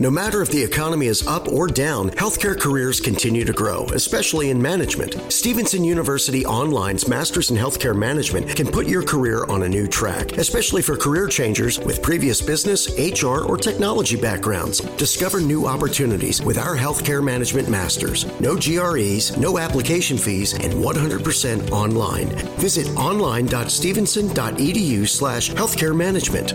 No matter if the economy is up or down, healthcare careers continue to grow, especially in management. Stevenson University Online's Masters in Healthcare Management can put your career on a new track, especially for career changers with previous business, HR, or technology backgrounds. Discover new opportunities with our Healthcare Management Masters. No GREs, no application fees, and 100% online. Visit online.stevenson.edu slash healthcare management.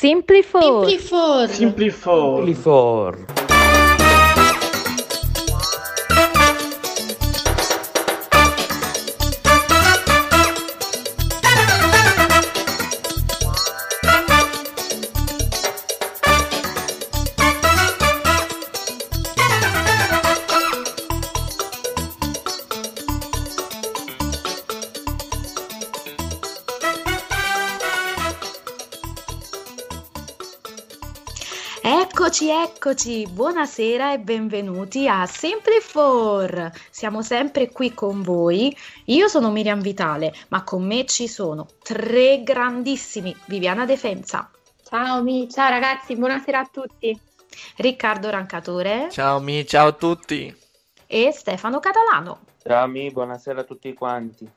Simply for. Simply for. Eccoci, eccoci, buonasera e benvenuti a Simply For. Siamo sempre qui con voi. Io sono Miriam Vitale, ma con me ci sono tre grandissimi. Viviana Defensa. Ciao Mi, ciao ragazzi, buonasera a tutti. Riccardo Rancatore. Ciao Mi, ciao a tutti. E Stefano Catalano. Ciao Mi, buonasera a tutti quanti.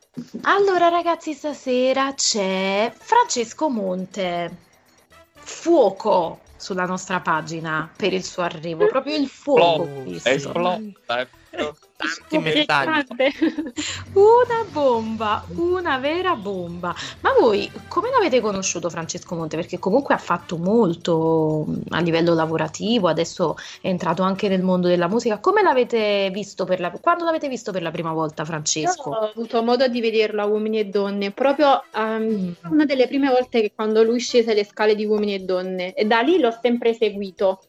Allora ragazzi, stasera c'è Francesco Monte. Fuoco sulla nostra pagina per il suo arrivo, proprio il fuoco. È esplosa. Tanti messaggi. Una bomba, una vera bomba. Ma voi come l'avete conosciuto Francesco Monte? Perché comunque ha fatto molto a livello lavorativo, adesso è entrato anche nel mondo della musica. Come l'avete visto per la quando l'avete visto per la prima volta, Francesco? Io ho avuto modo di vederlo a Uomini e Donne, proprio um, mm. una delle prime volte che quando lui scese le scale di Uomini e Donne e da lì l'ho sempre seguito.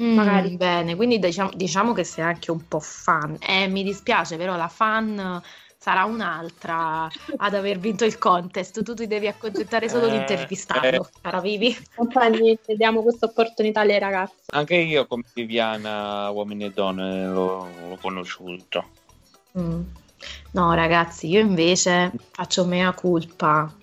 Mm, magari. Bene, quindi diciamo, diciamo, che sei anche un po' fan. Eh, mi dispiace, però la fan sarà un'altra ad aver vinto il contest. Tu ti devi accontentare solo di intervistarlo, eh, cara Vivi. Non fa niente, diamo questa opportunità alle ragazze. Anche io, come Viviana, uomini e donne, l'ho, l'ho conosciuto. Mm. No, ragazzi, io invece faccio mea culpa.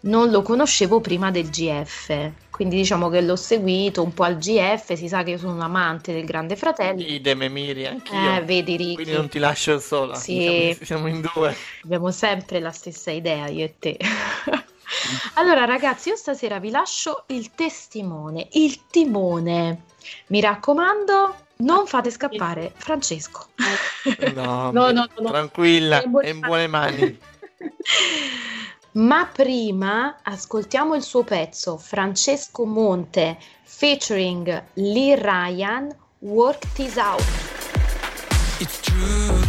Non lo conoscevo prima del GF quindi diciamo che l'ho seguito un po' al GF, si sa che io sono un amante del Grande Fratello. Idem Emiri, anch'io. Eh, vedi Ricky. Quindi non ti lascio sola, sì. siamo, siamo in due. Abbiamo sempre la stessa idea, io e te. allora ragazzi, io stasera vi lascio il testimone, il timone. Mi raccomando, non fate scappare Francesco. No, no, no, no, tranquilla, è in buone mani. Ma prima ascoltiamo il suo pezzo Francesco Monte featuring Lee Ryan Work This Out. It's true.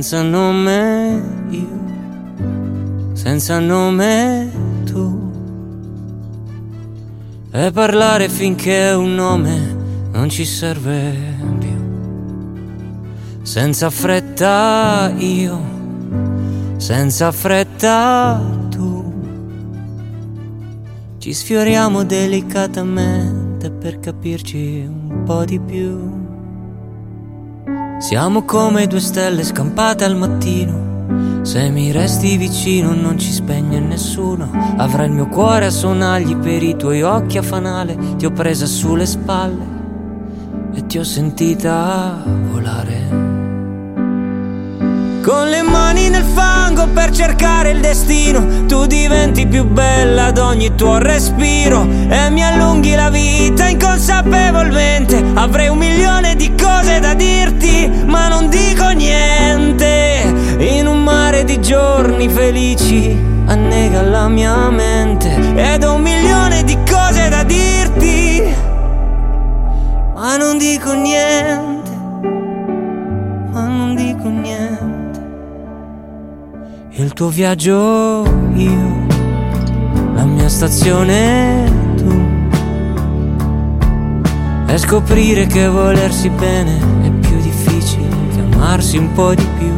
Senza nome io, senza nome tu. E parlare finché un nome non ci serve più. Senza fretta io, senza fretta tu. Ci sfioriamo delicatamente per capirci un po' di più. Siamo come due stelle scampate al mattino. Se mi resti vicino non ci spegne nessuno. Avrai il mio cuore a sonagli per i tuoi occhi a fanale. Ti ho presa sulle spalle e ti ho sentita volare. Con le mani nel fango per cercare il destino, tu diventi più bella ad ogni tuo respiro e mi allunghi la vita inconsapevolmente. Avrei un milione di cose da dirti, ma non dico niente. In un mare di giorni felici annega la mia mente ed ho un milione di cose da dirti, ma non dico niente, ma non dico niente il tuo viaggio io, la mia stazione tu. E scoprire che volersi bene è più difficile che amarsi un po' di più.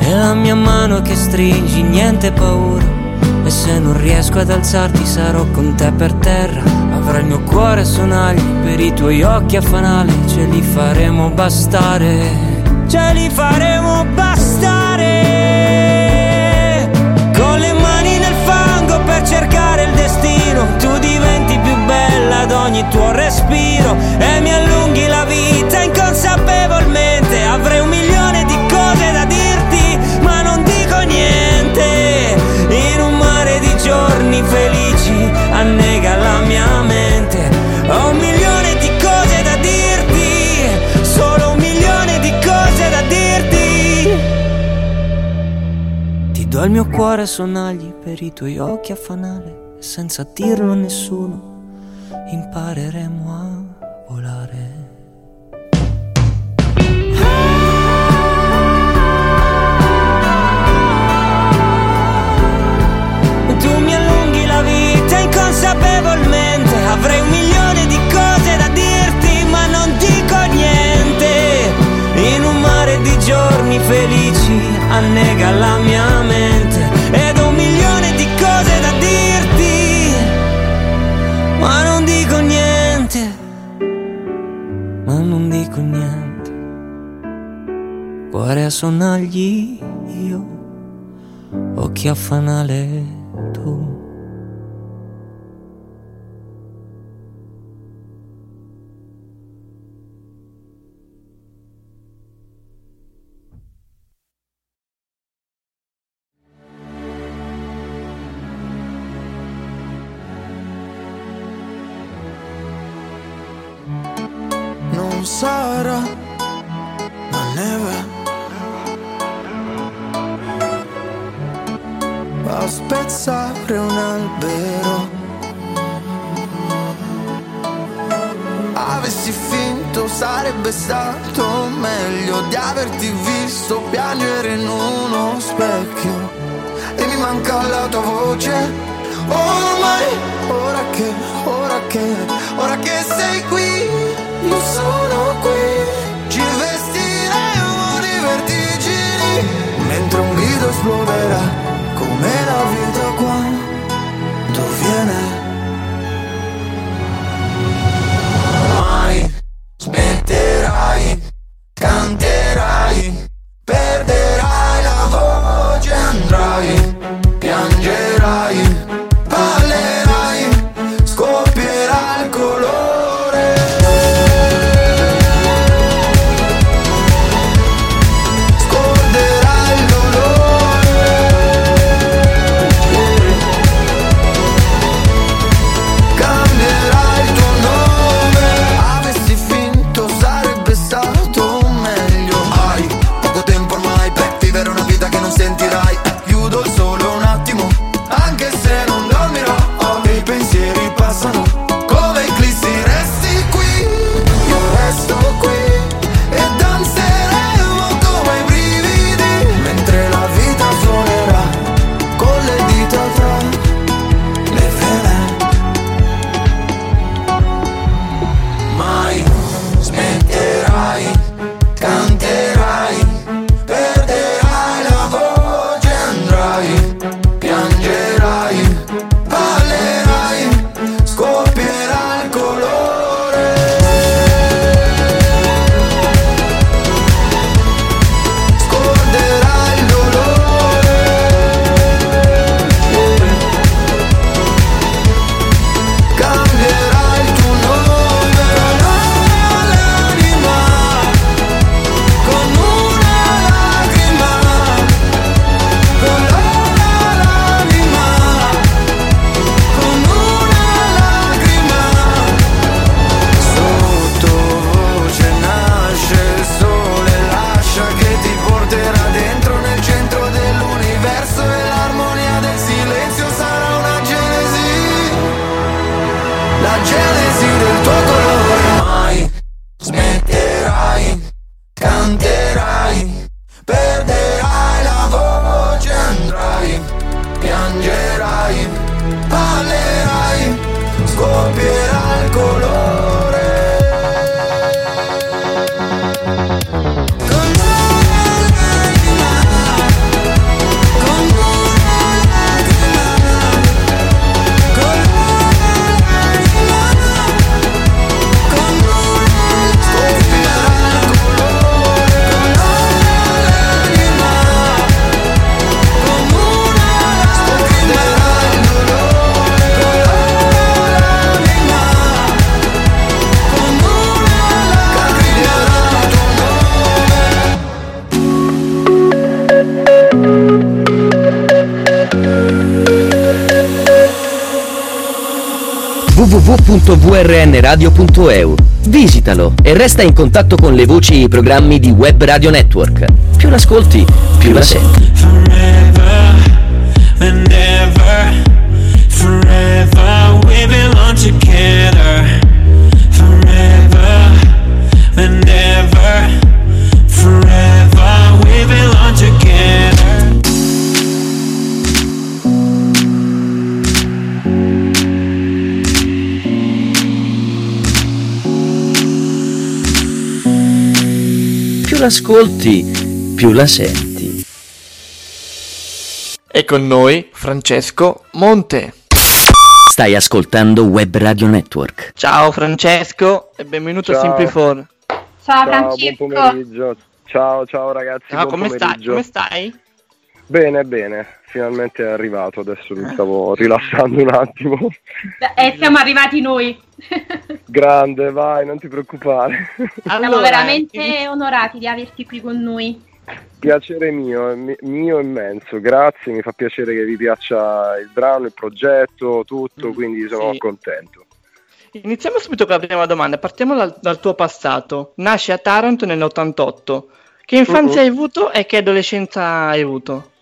E la mia mano che stringi, niente paura. E se non riesco ad alzarti sarò con te per terra. Avrai il mio cuore a sonagli per i tuoi occhi a fanale. Ce li faremo bastare, ce li faremo bastare. Cuore sonagli per i tuoi occhi a fanale senza dirlo a nessuno impareremo a volare. Tu mi allunghi la vita inconsapevolmente, avrei un milione di cose da dirti, ma non dico niente. In un mare di giorni felici annega la mia mente non dico niente. Cuore a sonagli io, occhi a fanale sarà la neve. A spezzare un albero. Avessi finto sarebbe stato meglio di averti visto piangere in uno specchio. E mi manca la tua voce. Ormai ora che ora che ora che sei qui io sono qui, ci vestiremo di vertigini. Mentre un grido esploderà come la vita quando viene someday www.vrnradio.eu. Visitalo e resta in contatto con le voci e i programmi di Web Radio Network. Più l'ascolti, più la senti. Più l'ascolti, più la senti. E con noi Francesco Monte. Stai ascoltando Web Radio Network. Ciao Francesco e benvenuto ciao. a Simplifor. Ciao, ciao Francesco. Buon pomeriggio. Ciao, ciao ragazzi. Ciao, come stai? come stai? Bene, bene, finalmente è arrivato, adesso mi stavo rilassando un attimo. E eh, siamo arrivati noi. Grande, vai, non ti preoccupare. Allora, Siamo veramente eh, onorati di averti qui con noi. Piacere mio, mio immenso, grazie, mi fa piacere che vi piaccia il brano, il progetto, tutto, mm, quindi sono sì. contento. Iniziamo subito con la prima domanda, partiamo dal, dal tuo passato. Nasci a Taranto nell'88. Che infanzia uh-huh. hai avuto e che adolescenza hai avuto?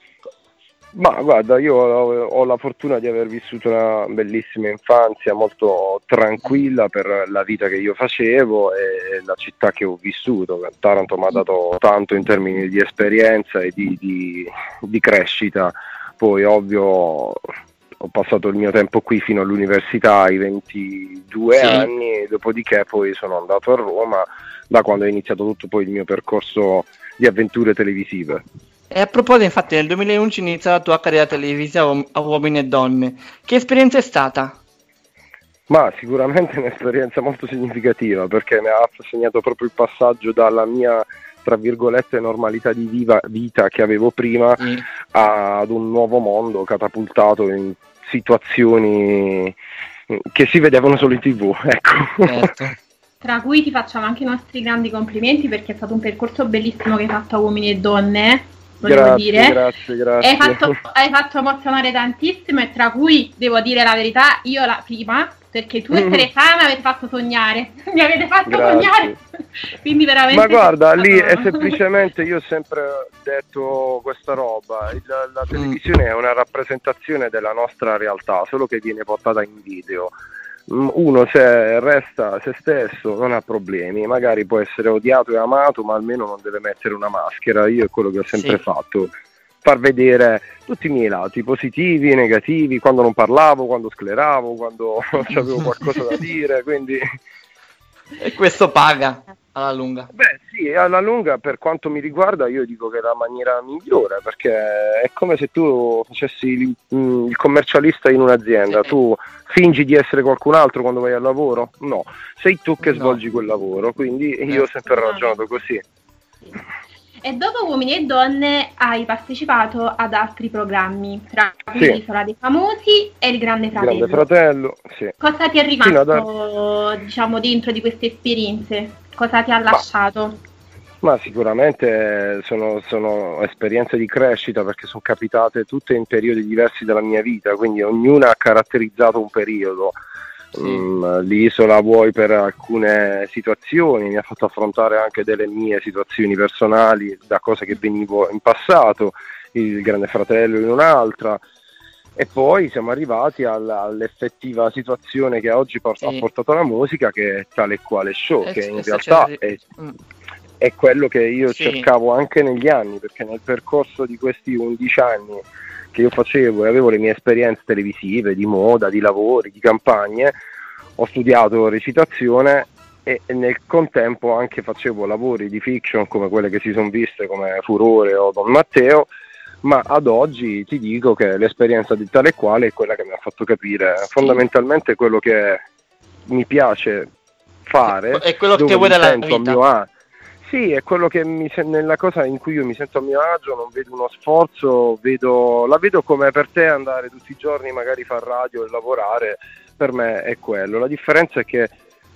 Ma guarda, io ho, la fortuna di aver vissuto una bellissima infanzia molto tranquilla per la vita che io facevo e la città che ho vissuto. Taranto mi ha dato tanto in termini di esperienza e di, di, di crescita. Poi ovvio ho passato il mio tempo qui fino all'università, ai 22 sì. anni, dopodiché poi sono andato a Roma da quando è iniziato tutto poi il mio percorso di avventure televisive. E a proposito, infatti, nel 2011 inizia la tua carriera televisiva a uomini e donne. Che esperienza è stata? Ma sicuramente un'esperienza molto significativa perché mi ha segnato proprio il passaggio dalla mia tra virgolette normalità di viva, vita che avevo prima mm. ad un nuovo mondo catapultato in situazioni che si vedevano solo in tv ecco certo. tra cui ti facciamo anche i nostri grandi complimenti perché è stato un percorso bellissimo che hai fatto a uomini e donne volevo grazie, dire. Grazie, grazie. Hai fatto, hai fatto emozionare tantissimo e tra cui, devo dire la verità, io la prima, perché tu e mm. Teresa mi avete fatto sognare, mi avete fatto grazie. sognare, quindi veramente... Ma guarda, lì è semplicemente, io ho sempre detto questa roba, il, la mm. televisione mm. è una rappresentazione della nostra realtà, solo che viene portata in video uno se resta se stesso non ha problemi, magari può essere odiato e amato, ma almeno non deve mettere una maschera. Io è quello che ho sempre sì. fatto, far vedere tutti i miei lati, positivi, negativi, quando non parlavo, quando scleravo, quando avevo qualcosa da dire, quindi... E questo paga alla lunga? Beh sì, alla lunga per quanto mi riguarda io dico che è la maniera migliore perché è come se tu facessi il, mm, il commercialista in un'azienda, sì. tu fingi di essere qualcun altro quando vai al lavoro? No, sei tu che no. svolgi quel lavoro, quindi io ho sempre ragionato così. E dopo Uomini e Donne hai partecipato ad altri programmi, tra cui sì. l'Isola dei Famosi e il Grande Fratello. Grande Fratello, sì. Cosa ti è rimasto, ad... diciamo, dentro di queste esperienze? Cosa ti ha lasciato? Ma, ma sicuramente sono, sono, esperienze di crescita perché sono capitate tutte in periodi diversi della mia vita, quindi ognuna ha caratterizzato un periodo. Sì. Mm, l'isola vuoi per alcune situazioni, mi ha fatto affrontare anche delle mie situazioni personali da cose che venivo in passato, il Grande Fratello in un'altra e poi siamo arrivati alla, all'effettiva situazione che oggi port- sì. ha portato la musica che è tale e quale show, eh, che in realtà è, mm. è, quello che io sì. cercavo anche negli anni, perché nel percorso di questi 11 anni che io facevo e avevo le mie esperienze televisive, di moda, di lavori, di campagne, ho studiato recitazione e nel contempo anche facevo lavori di fiction come quelle che si sono viste come Furore o Don Matteo ma ad oggi ti dico che l'esperienza di tale e quale è quella che mi ha fatto capire fondamentalmente quello che mi piace fare è quello che vuoi dalla vita sì, è quello che mi, nella cosa in cui io mi sento a mio agio, non vedo uno sforzo, vedo, la vedo come per te andare tutti i giorni magari far radio e lavorare, per me è quello. La differenza è che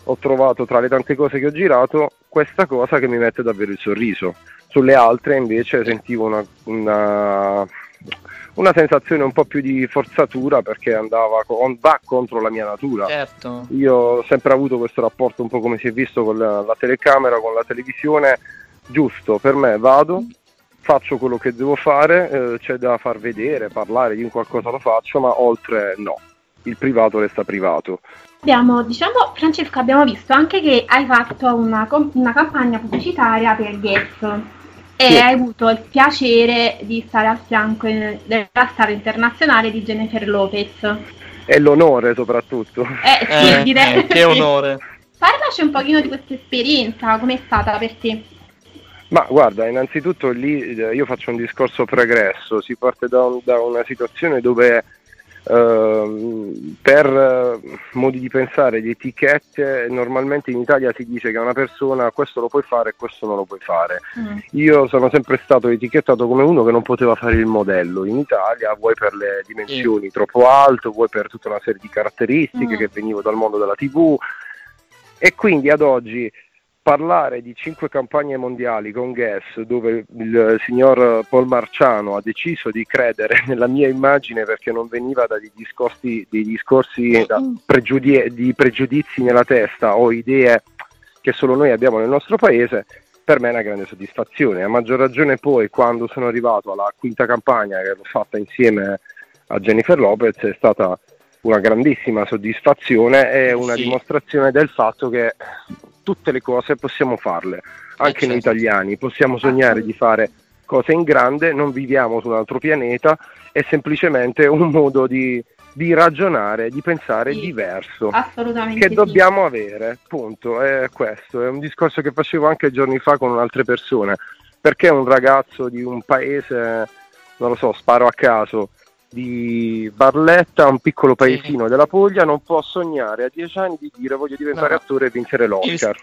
ho trovato tra le tante cose che ho girato questa cosa che mi mette davvero il sorriso sulle altre invece sentivo una, una, una sensazione un po' più di forzatura perché andava con, va contro la mia natura. Certo. Io ho sempre avuto questo rapporto un po' come si è visto con la, la telecamera, con la televisione, giusto, per me vado, faccio quello che devo fare, eh, c'è da far vedere, parlare di un qualcosa lo faccio, ma oltre no, il privato resta privato. Abbiamo, diciamo, Francesco, abbiamo visto anche che hai fatto una, una campagna pubblicitaria per Guess e sì. hai avuto il piacere di stare al fianco della star internazionale di Jennifer Lopez. E l'onore soprattutto. Eh, sì, eh, direi. Eh, che onore. Parlaci un pochino di questa esperienza, com'è stata per te? Ma guarda, innanzitutto lì eh, io faccio un discorso pregresso, si parte da, un, da una situazione dove Uh, per uh, modi di pensare, di etichette, normalmente in Italia si dice che una persona questo lo puoi fare e questo non lo puoi fare. Mm. Io sono sempre stato etichettato come uno che non poteva fare il modello in Italia, vuoi per le dimensioni mm. troppo alto, vuoi per tutta una serie di caratteristiche mm. che venivo dal mondo della TV e quindi ad oggi parlare di cinque campagne mondiali con Guess dove il signor Paul Marciano ha deciso di credere nella mia immagine perché non veniva da dei discorsi, dei discorsi da pregiudi- di pregiudizi nella testa o idee che solo noi abbiamo nel nostro paese, per me è una grande soddisfazione. A maggior ragione poi quando sono arrivato alla quinta campagna che l'ho fatta insieme a Jennifer Lopez è stata una grandissima soddisfazione e una sì. dimostrazione del fatto che tutte le cose possiamo farle, anche noi certo. italiani, possiamo sognare di fare cose in grande, non viviamo su un altro pianeta, è semplicemente un modo di, di ragionare, di pensare sì, diverso che dobbiamo sì. avere, punto, è questo, è un discorso che facevo anche giorni fa con altre persone, perché un ragazzo di un paese, non lo so, sparo a caso, di Barletta, un piccolo paesino della Puglia, non può sognare a dieci anni di dire voglio diventare no. attore e vincere l'Oscar.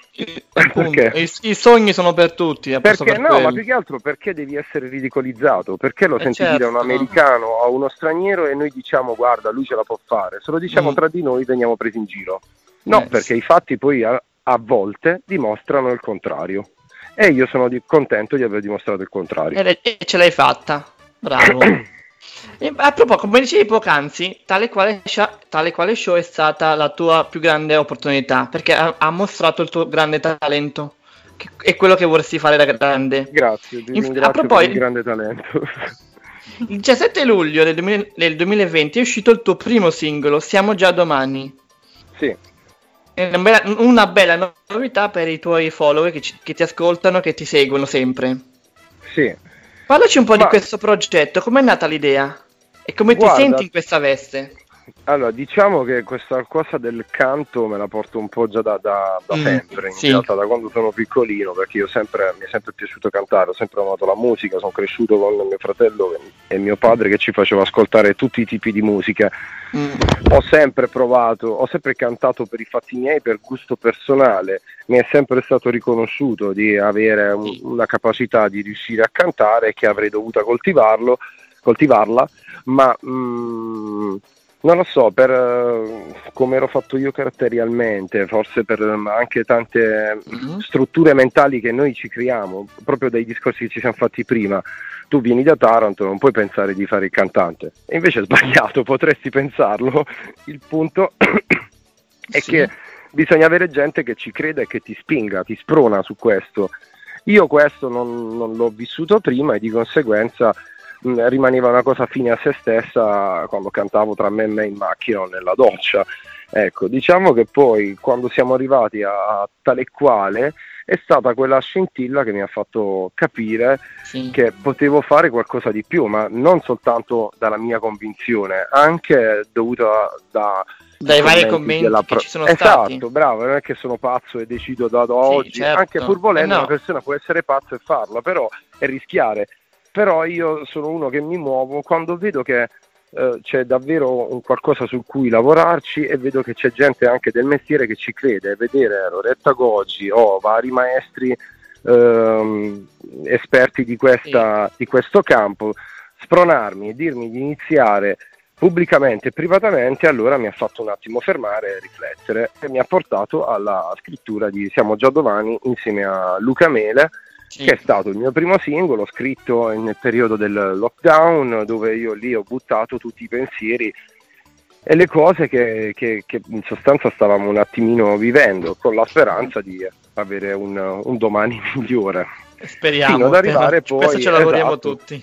Perché? I, I, sogni sono per tutti. Perché per no, quelli. ma più che altro perché devi essere ridicolizzato? Perché lo eh senti certo. dire a un americano o a uno straniero e noi diciamo guarda, lui ce la può fare. Se lo diciamo mm. tra di noi veniamo presi in giro. No, yes. perché i fatti poi a, a volte dimostrano il contrario. E io sono di, contento di aver dimostrato il contrario. E, e ce l'hai fatta. Bravo. A proposito, come dicevi poc'anzi, tale quale, tale quale show è stata la tua più grande opportunità, perché ha, ha mostrato il tuo grande talento che è quello che vorresti fare da grande. Grazie, ti Inf- a proposito, il grande talento. Il 17 luglio del, 2000, del, 2020 è uscito il tuo primo singolo, Siamo già domani. Sì. È una bella, una bella novità per i tuoi follower che, ci, che ti ascoltano, che ti seguono sempre. Sì, Parlaci un po' Ma... di questo progetto, com'è nata l'idea? E come Guarda, ti senti in questa veste? Allora, diciamo che questa cosa del canto me la porto un po' già da, da, da mm, sempre, in sì. realtà da quando sono piccolino, perché io sempre, mi è sempre piaciuto cantare, ho sempre amato la musica, sono cresciuto con mio fratello e mio padre che ci faceva ascoltare tutti i tipi di musica. Mm. Ho sempre provato, ho sempre cantato per i fatti miei, per gusto personale, mi è sempre stato riconosciuto di avere un, una capacità di riuscire a cantare e che avrei dovuto coltivarlo, coltivarla, ma... Mm, non lo so, per uh, come ero fatto io caratterialmente, forse per um, anche tante mm-hmm. strutture mentali che noi ci creiamo, proprio dai discorsi che ci siamo fatti prima. Tu vieni da Taranto, non puoi pensare di fare il cantante. E invece è sbagliato, potresti pensarlo. Il punto è sì. che bisogna avere gente che ci creda e che ti spinga, ti sprona su questo. Io questo non, non l'ho vissuto prima e di conseguenza mh, rimaneva una cosa fine a se stessa quando cantavo tra me e me in macchina o nella doccia. Ecco, diciamo che poi quando siamo arrivati a, a tale quale è stata quella scintilla che mi ha fatto capire sì. che potevo fare qualcosa di più, ma non soltanto dalla mia convinzione, anche dovuta da dai vari commenti pro... che ci sono esatto, stati. Esatto, bravo, non è che sono pazzo e decido da, da sì, oggi, certo. anche pur volendo eh no. una persona può essere pazzo e farla, però è rischiare però io sono uno che mi muovo quando vedo che eh, c'è davvero un qualcosa su cui lavorarci e vedo che c'è gente anche del mestiere che ci crede, vedere Loretta Goggi o vari maestri ehm, esperti di, questa, di questo campo spronarmi e dirmi di iniziare pubblicamente e privatamente, allora mi ha fatto un attimo fermare e riflettere e mi ha portato alla scrittura di Siamo già domani insieme a Luca Mele sì. che è stato il mio primo singolo scritto nel periodo del lockdown dove io lì ho buttato tutti i pensieri e le cose che, che, che in sostanza stavamo un attimino vivendo con la speranza di avere un, un domani migliore. Speriamo. Fino ad arrivare poi... Questo ce lavoriamo esatto, tutti.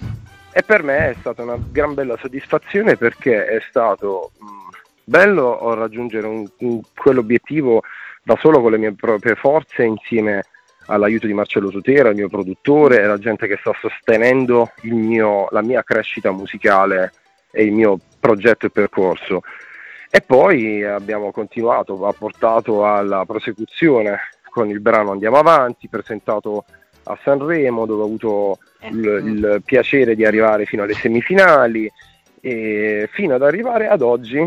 E per me è stata una gran bella soddisfazione perché è stato mh, bello raggiungere un, un, quell'obiettivo da solo con le mie proprie forze insieme all'aiuto di Marcello Sotera, il mio produttore e la gente che sta sostenendo mio, la mia crescita musicale e il mio progetto e percorso. E poi abbiamo continuato, ha portato alla prosecuzione con il brano Andiamo Avanti, presentato a Sanremo dove ho avuto il, ecco. il piacere di arrivare fino alle semifinali e fino ad arrivare ad oggi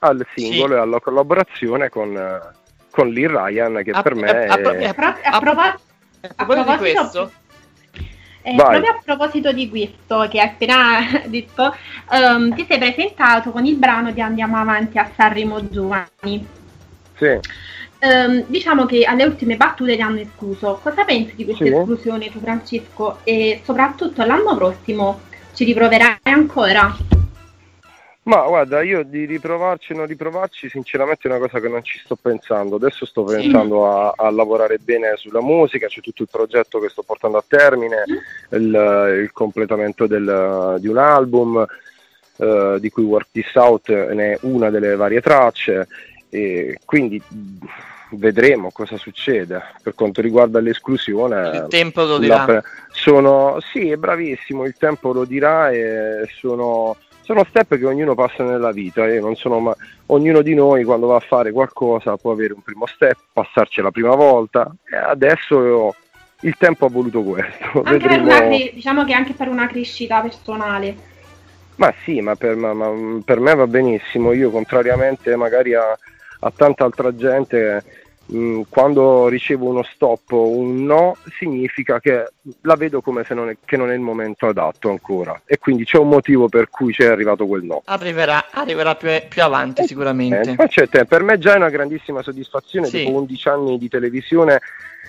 al singolo sì. e alla collaborazione con, con Lee Ryan che a, per me a, è... a, proposito di questo eh, proprio a proposito di questo che hai appena detto, um, ti sei presentato con il brano di Andiamo avanti a Sanremo Giovani. Sì. Um, diciamo che alle ultime battute ti hanno escluso. Cosa pensi di questa sì. esclusione tu Francesco? E soprattutto l'anno prossimo ci riproverai ancora? Ma guarda, io di riprovarci o non riprovarci, sinceramente è una cosa che non ci sto pensando. Adesso sto pensando a, a, lavorare bene sulla musica, c'è tutto il progetto che sto portando a termine, il, il completamento del, di un album, eh, di cui Work This Out ne è una delle varie tracce, e quindi vedremo cosa succede. Per quanto riguarda l'esclusione, il tempo lo dirà. Sono, sì, è bravissimo, il tempo lo dirà e sono sono step che ognuno passa nella vita e non sono ma- ognuno di noi quando va a fare qualcosa può avere un primo step, passarci la prima volta e adesso io, il tempo ha voluto questo. Anche Vedremo... per una, diciamo che anche per una crescita personale. Ma sì, ma per, ma, ma per me va benissimo, io contrariamente magari a, a tanta altra gente Mm, quando ricevo uno stop o un no significa che la vedo come se non è, che non è il momento adatto ancora e quindi c'è un motivo per cui c'è arrivato quel no. Arriverà, arriverà più, più, avanti eh, sicuramente. Eh, per me già è una grandissima soddisfazione sì. dopo 11 anni di televisione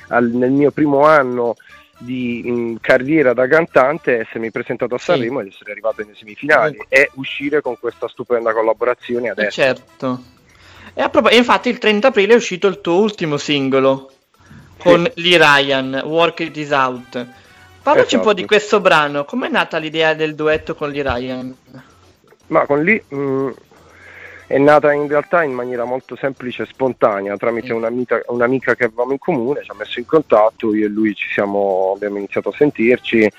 al, nel mio primo anno di mh, carriera da cantante essermi presentato a Sanremo sì. ed essere arrivato nei semifinali eh. e uscire con questa stupenda collaborazione adesso. Eh certo. E prop- infatti il 30 aprile è uscito il tuo ultimo singolo con. Lee Ryan, Work It Is Out. Parlaci esatto. un po' di esatto. questo brano, com'è nata l'idea del duetto con Lee Ryan? Ma con Lee mh, mm, è nata in realtà in maniera molto semplice e spontanea, tramite un'amica, un'amica, che avevamo in comune, ci ha messo in contatto, io e lui ci siamo, abbiamo iniziato a sentirci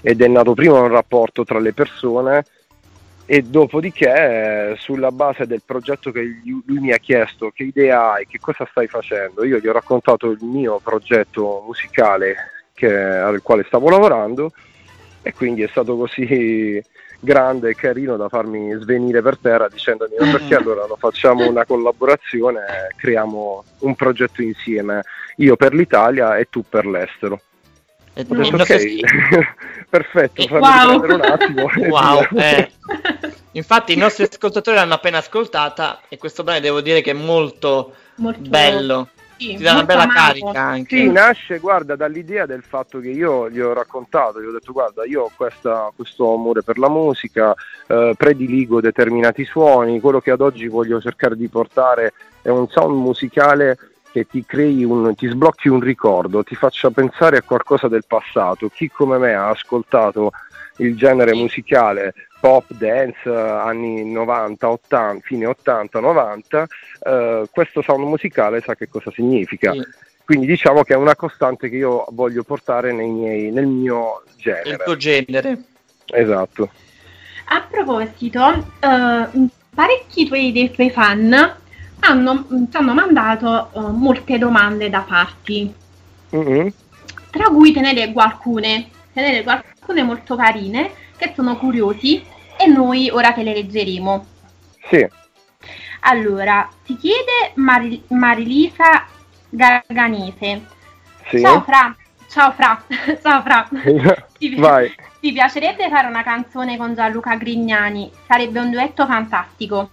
ed è nato prima un rapporto tra le persone e dopodiché sulla base del progetto che lui mi ha chiesto che idea hai, che cosa stai facendo, io gli ho raccontato il mio progetto musicale che, al quale stavo lavorando e quindi è stato così grande e carino da farmi svenire per terra dicendomi ma perché allora non facciamo una collaborazione creiamo un progetto insieme, io per l'Italia e tu per l'estero. Ho detto, ok, perfetto, fammi wow. un attimo. wow, eh. Infatti i nostri ascoltatori l'hanno appena ascoltata e questo brano devo dire che è molto, molto... bello. Sì, ti dà una bella amato. carica anche. Sì, nasce, guarda, dall'idea del fatto che io gli ho raccontato, gli ho detto guarda, io ho questa, questo amore per la musica, eh, prediligo determinati suoni, quello che ad oggi voglio cercare di portare è un sound musicale che ti crei un, ti sblocchi un ricordo, ti faccia pensare a qualcosa del passato. Chi come me ha ascoltato il genere musicale pop, dance, anni 90, 80, fine 80, 90, eh, questo sound musicale sa che cosa significa. Sì. Quindi diciamo che è una costante che io voglio portare miei, nel mio genere. Il tuo genere. Esatto. A proposito, uh, parecchi tuoi, dei tuoi fan hanno, ci hanno mandato uh, molte domande da farti, mm-hmm. tra cui te ne leggo alcune, te ne leggo alcune molto carine che sono curiosi e noi ora te le leggeremo. Sì. Allora, ti chiede Mar- Marilisa Garganese. Sì. Ciao Fra, ciao Fra, ciao Fra. ti, Vai. ti piacerebbe fare una canzone con Gianluca Grignani? Sarebbe un duetto fantastico.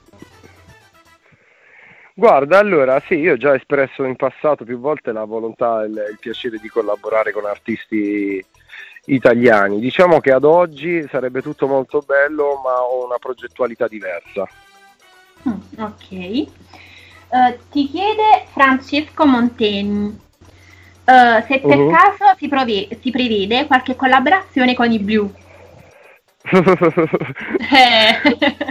Guarda, allora sì, io ho già espresso in passato più volte la volontà e il, il piacere di collaborare con artisti italiani. Diciamo che ad oggi sarebbe tutto molto bello, ma ho una progettualità diversa. Mm, ok. Uh, ti chiede Francesco Monteni uh, se per uh-huh. caso si, prove- si prevede qualche collaborazione con i Blue.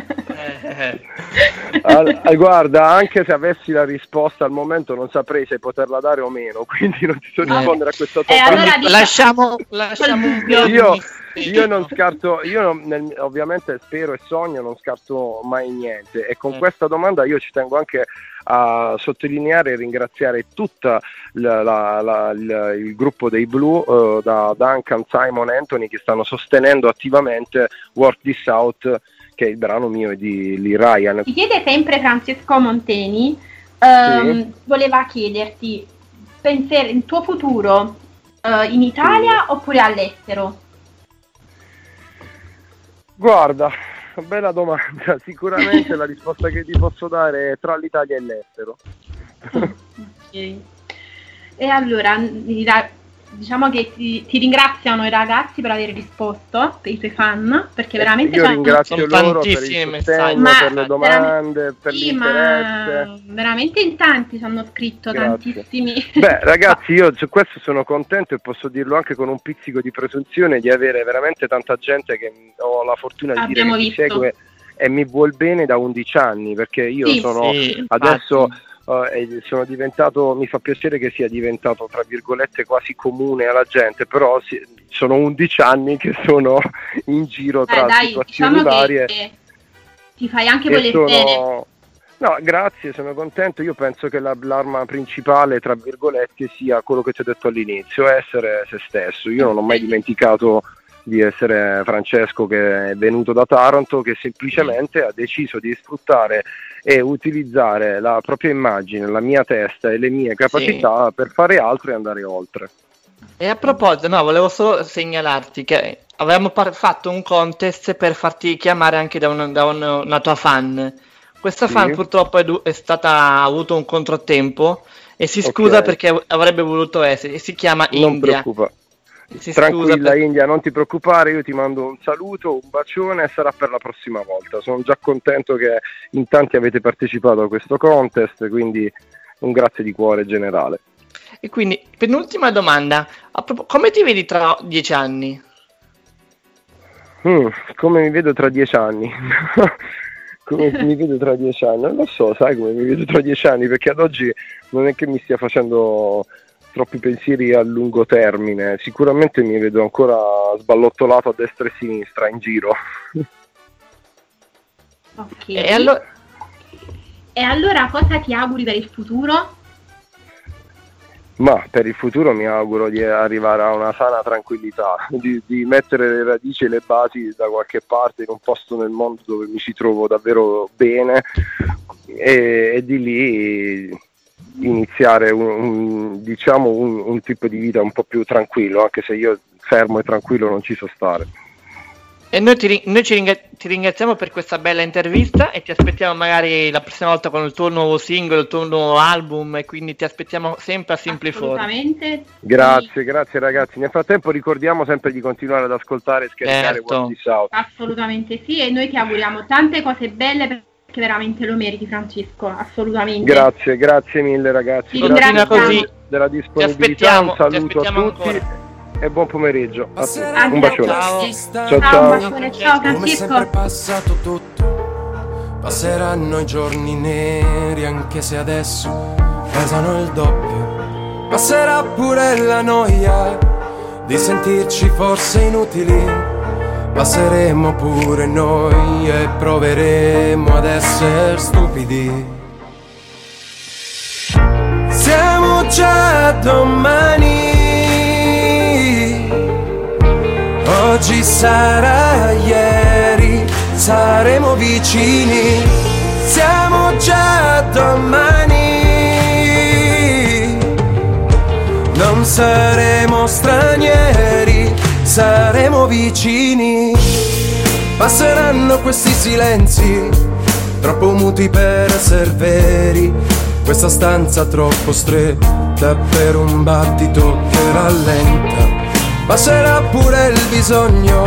All, guarda, anche se avessi la risposta al momento non saprei se poterla dare o meno, quindi non ti so rispondere a questa tua eh, allora, lasciamo, lasciamo io, io non scarto, io non, nel, ovviamente spero e sogno, non scarto mai niente. E con mm. questa domanda io ci tengo anche a sottolineare e ringraziare tutto il gruppo dei Blue, uh, da Duncan, Simon, Anthony che stanno sostenendo attivamente Work This Out che è il brano mio e di Lee Ryan. Ti chiede sempre Francesco Monteni, um, sì. voleva chiederti, pensare il tuo futuro uh, in Italia sì. oppure all'estero? Guarda, bella domanda. Sicuramente la risposta che ti posso dare è tra l'Italia e l'estero. ok. E allora, diciamo che ti, ti, ringraziano i ragazzi per aver risposto, per i tuoi fan, perché eh, veramente io ringrazio loro per il sostegno, ma per le domande, per sì, l'interesse. veramente in tanti ci hanno scritto Grazie. tantissimi. Beh, ragazzi, io su questo sono contento e posso dirlo anche con un pizzico di presunzione di avere veramente tanta gente che ho la fortuna di Abbiamo dire che mi segue e mi vuol bene da 11 anni, perché io sì, sono sì, adesso infatti uh, sono diventato, mi fa piacere che sia diventato tra virgolette quasi comune alla gente, però si, sono 11 anni che sono in giro tra eh, dai, situazioni diciamo varie. Che ti fai anche voler sono... bene. No, grazie, sono contento. Io penso che la, l'arma principale, tra virgolette, sia quello che ti ho detto all'inizio, essere se stesso. Io non ho mai dimenticato di essere Francesco che è venuto da Taranto, che semplicemente ha deciso di sfruttare e utilizzare la propria immagine, la mia testa e le mie capacità sì. per fare altro e andare oltre. E a proposito, no, volevo solo segnalarti che avevamo par- fatto un contest per farti chiamare anche da, un, da un, una tua fan. Questa sì. fan purtroppo è, du- è, stata, ha avuto un controtempo e si scusa okay. perché avrebbe voluto essere, si chiama non India. Preoccupa. Si Tranquilla per... India, non ti preoccupare, io ti mando un saluto, un bacione e sarà per la prossima volta. Sono già contento che in tanti avete partecipato a questo contest, quindi un grazie di cuore generale. E quindi, penultima domanda, come ti vedi tra dieci anni? Mm, come mi vedo tra dieci anni? come mi vedo tra dieci anni? Non lo so, sai come mi vedo tra dieci anni, perché ad oggi non è che mi stia facendo troppi pensieri a lungo termine. Sicuramente mi vedo ancora sballottolato a destra e a sinistra in giro. Ok. E, allo- e allora cosa ti auguri per il futuro? Ma per il futuro mi auguro di arrivare a una sana tranquillità, di, di, mettere le radici e le basi da qualche parte in un posto nel mondo dove mi ci trovo davvero bene e, e di lì iniziare un, un, diciamo un, un, tipo di vita un po' più tranquillo, anche se io fermo e tranquillo non ci so stare. E noi, ti, noi ringra- ti, ringraziamo per questa bella intervista e ti aspettiamo magari la prossima volta con il tuo nuovo singolo, il tuo nuovo album e quindi ti aspettiamo sempre a Assolutamente. Grazie, sì. grazie ragazzi. Nel frattempo ricordiamo sempre di continuare ad ascoltare e scaricare certo. Assolutamente sì e noi ti auguriamo tante cose belle per che veramente lo meriti Francesco, assolutamente. Grazie, grazie mille ragazzi. Grazie così. della disponibilità, un saluto a tutti ancora. e buon pomeriggio. A tutti. Un bacione. Ciao ciao. ciao. ciao. ciao Francesco. Passato tutto, passeranno i giorni neri anche se adesso pesano il doppio. Passerà pure la noia di sentirci forse inutili Passeremo pure noi e proveremo ad essere stupidi. Siamo già domani. Oggi sarà ieri, saremo vicini. Siamo già domani. Non saremo saremo vicini. Passeranno questi silenzi troppo muti per essere veri. Questa stanza troppo stretta per un battito che rallenta. Passerà pure il bisogno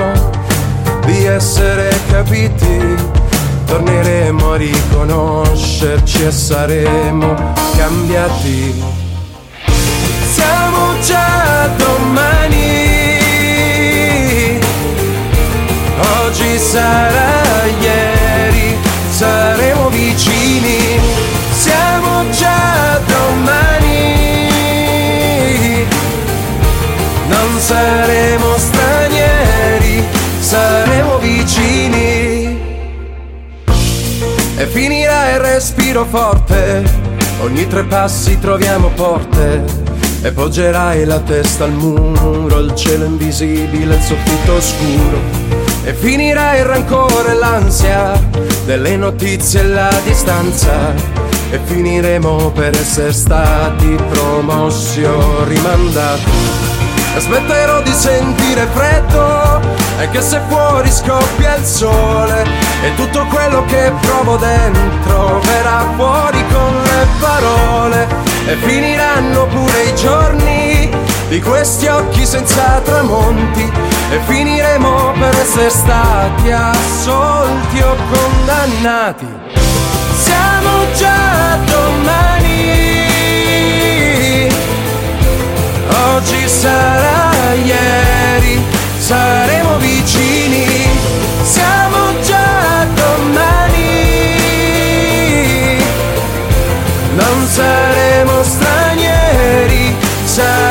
di essere capiti. Torneremo a riconoscerci e saremo cambiati. Siamo già domani. Sarà ieri, saremo vicini. Siamo già domani. Non saremo stranieri, saremo vicini. E finirà il respiro forte, ogni tre passi troviamo porte. E poggerai la testa al muro, il cielo invisibile, il soffitto oscuro. E finirà il rancore e l'ansia delle notizie e la distanza. E finiremo per essere stati promossi o rimandati. Aspetterò di sentire freddo e che se fuori scoppia il sole e tutto quello che provo dentro verrà fuori con le parole e finiranno pure i giorni di questi occhi senza tramonti e finiremo per essere stati assolti o condannati. Siamo già domani Oggi sarà ieri, saremo vicini, siamo già domani. Non saremo stranieri, saremo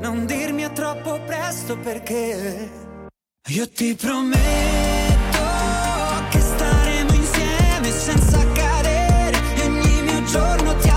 non dirmi è troppo presto perché io ti prometto che staremo insieme senza cadere ogni mio giorno ti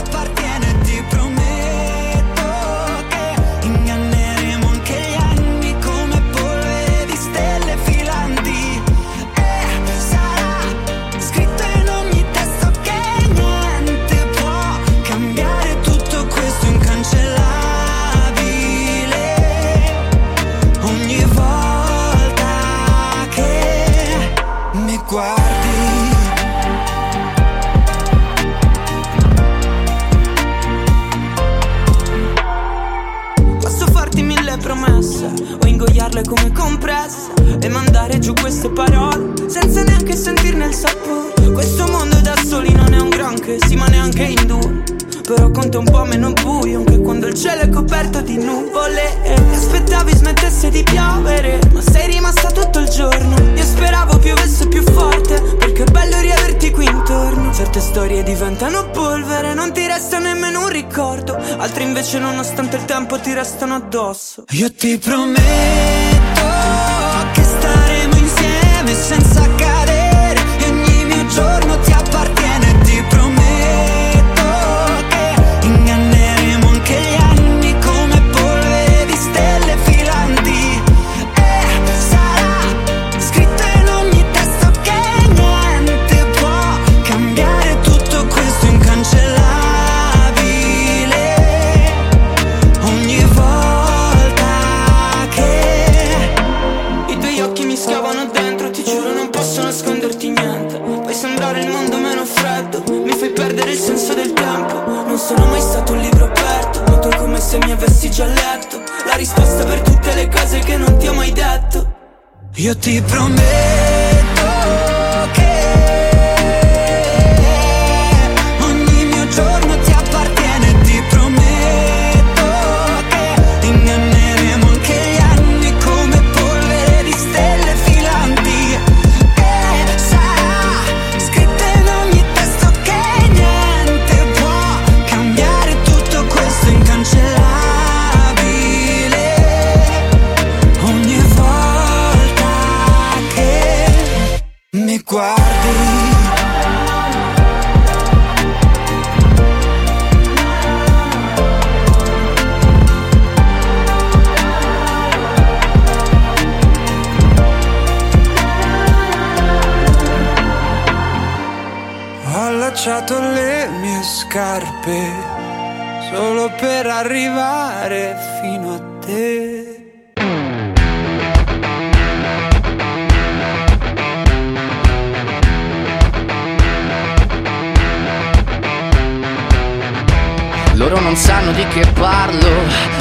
addosso Io ti Io ti prometto di che parlo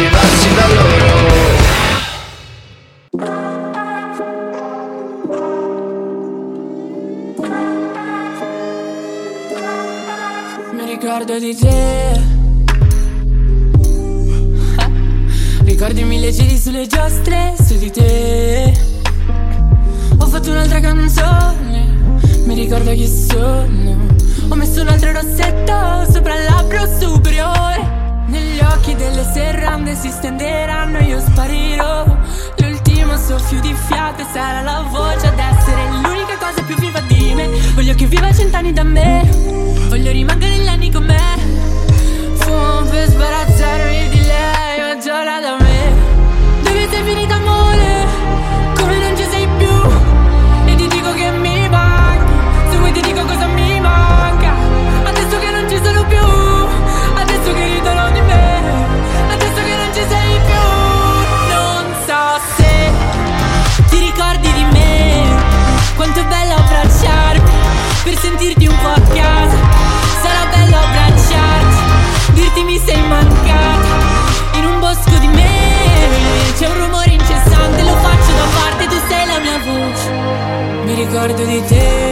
diversi da loro. Mi ricordo di te. Ricordi mille giri sulle giostre su di te. Ho fatto un'altra canzone. Mi ricordo chi sono. Ho messo un altro rossetto sopra il labbro superiore. Occhi delle serrande si stenderanno e io sparirò. L'ultimo soffio di fiato sarà la voce ad essere l'unica cosa più viva di me. Voglio che viva cent'anni da me. Voglio rimanere negli anni con me. Fumo per sbarazzarmi di lei, ma giorna da me. Dove sei finita amore? C'è un rumore incessante. Lo faccio da parte. Tu sei la mia voce. Mi ricordo di te.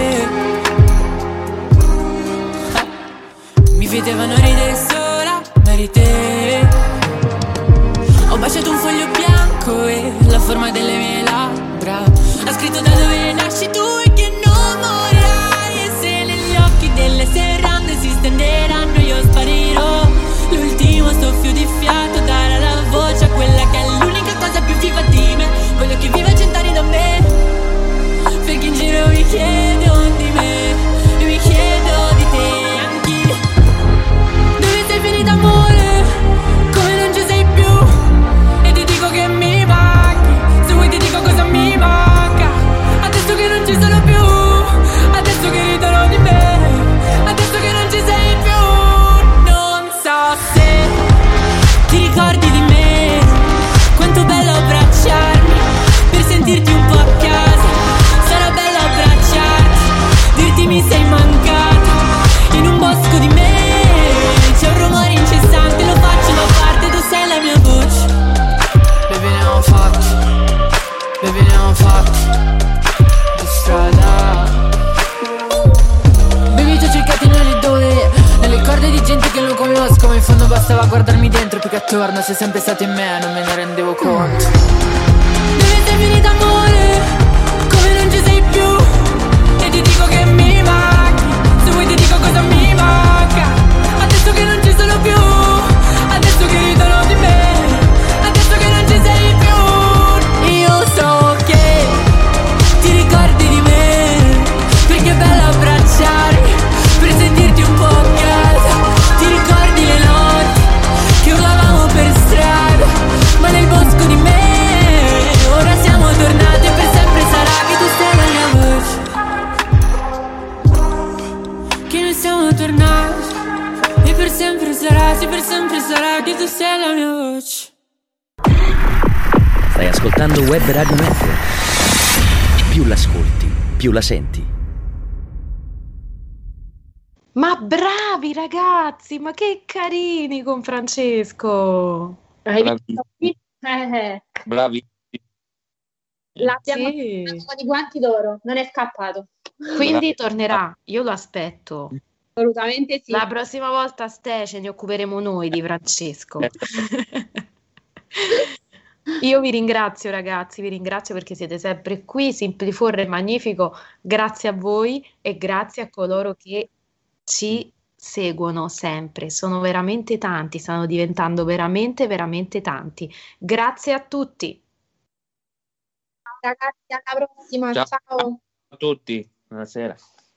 se empezó a più la senti. Ma bravi ragazzi, ma che carini con Francesco! Bravissimi. Eh. Bravissimi. L'abbiamo sì. di guanti d'oro, non è scappato. Quindi tornerà, io lo aspetto. Assolutamente sì. La prossima volta, Ste, ce ne occuperemo noi di Francesco. Eh. Io vi ringrazio ragazzi, vi ringrazio perché siete sempre qui, Simpliforre è magnifico, grazie a voi e grazie a coloro che ci seguono sempre, sono veramente tanti, stanno diventando veramente, veramente tanti. Grazie a tutti. Ragazzi, alla prossima, ciao, ciao. a tutti, buonasera.